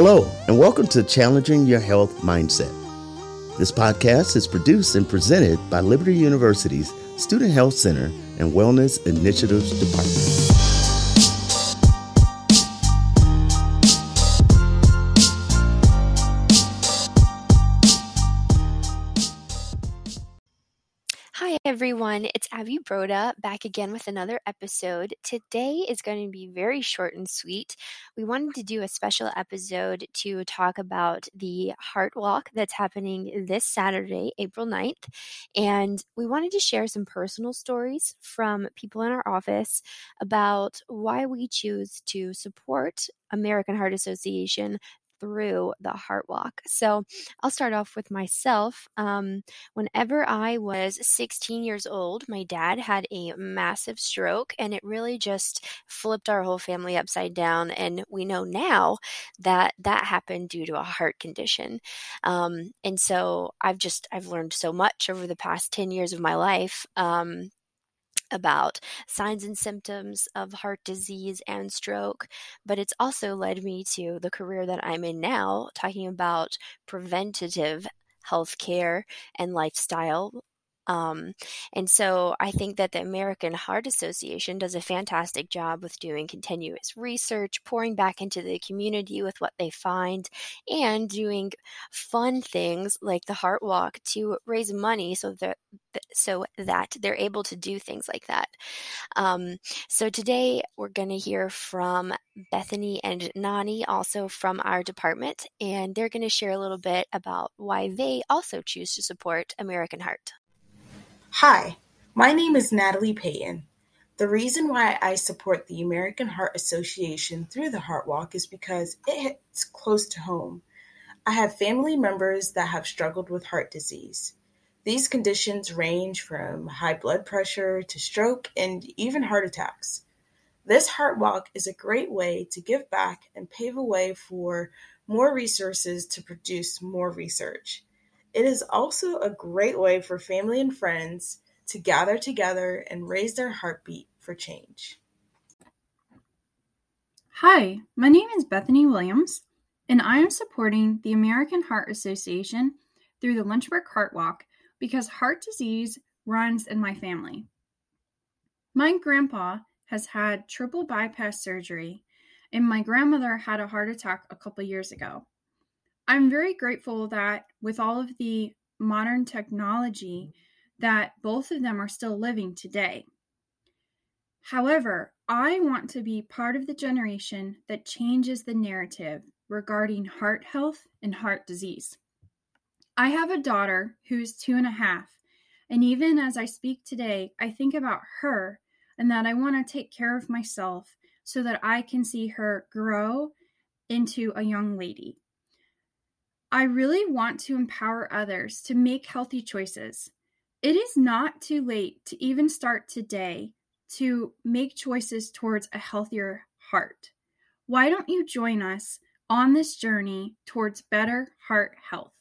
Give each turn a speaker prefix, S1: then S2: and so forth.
S1: Hello, and welcome to Challenging Your Health Mindset. This podcast is produced and presented by Liberty University's Student Health Center and Wellness Initiatives Department.
S2: Everyone. It's Abby Broda back again with another episode. Today is going to be very short and sweet. We wanted to do a special episode to talk about the Heart Walk that's happening this Saturday, April 9th. And we wanted to share some personal stories from people in our office about why we choose to support American Heart Association through the heart walk. So I'll start off with myself. Um, whenever I was 16 years old, my dad had a massive stroke and it really just flipped our whole family upside down. And we know now that that happened due to a heart condition. Um, and so I've just, I've learned so much over the past 10 years of my life. Um, about signs and symptoms of heart disease and stroke, but it's also led me to the career that I'm in now, talking about preventative healthcare and lifestyle um, and so I think that the American Heart Association does a fantastic job with doing continuous research, pouring back into the community with what they find, and doing fun things like the Heart Walk to raise money so that so that they're able to do things like that. Um, so today we're going to hear from Bethany and Nani, also from our department, and they're going to share a little bit about why they also choose to support American Heart.
S3: Hi, my name is Natalie Payton. The reason why I support the American Heart Association through the Heart Walk is because it hits close to home. I have family members that have struggled with heart disease. These conditions range from high blood pressure to stroke and even heart attacks. This Heart Walk is a great way to give back and pave a way for more resources to produce more research. It is also a great way for family and friends to gather together and raise their heartbeat for change.
S4: Hi, my name is Bethany Williams, and I am supporting the American Heart Association through the Lynchburg Heart Walk because heart disease runs in my family. My grandpa has had triple bypass surgery, and my grandmother had a heart attack a couple years ago. I'm very grateful that with all of the modern technology that both of them are still living today. However, I want to be part of the generation that changes the narrative regarding heart health and heart disease. I have a daughter who's two and a half, and even as I speak today, I think about her and that I want to take care of myself so that I can see her grow into a young lady. I really want to empower others to make healthy choices. It is not too late to even start today to make choices towards a healthier heart. Why don't you join us on this journey towards better heart health?